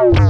Bye.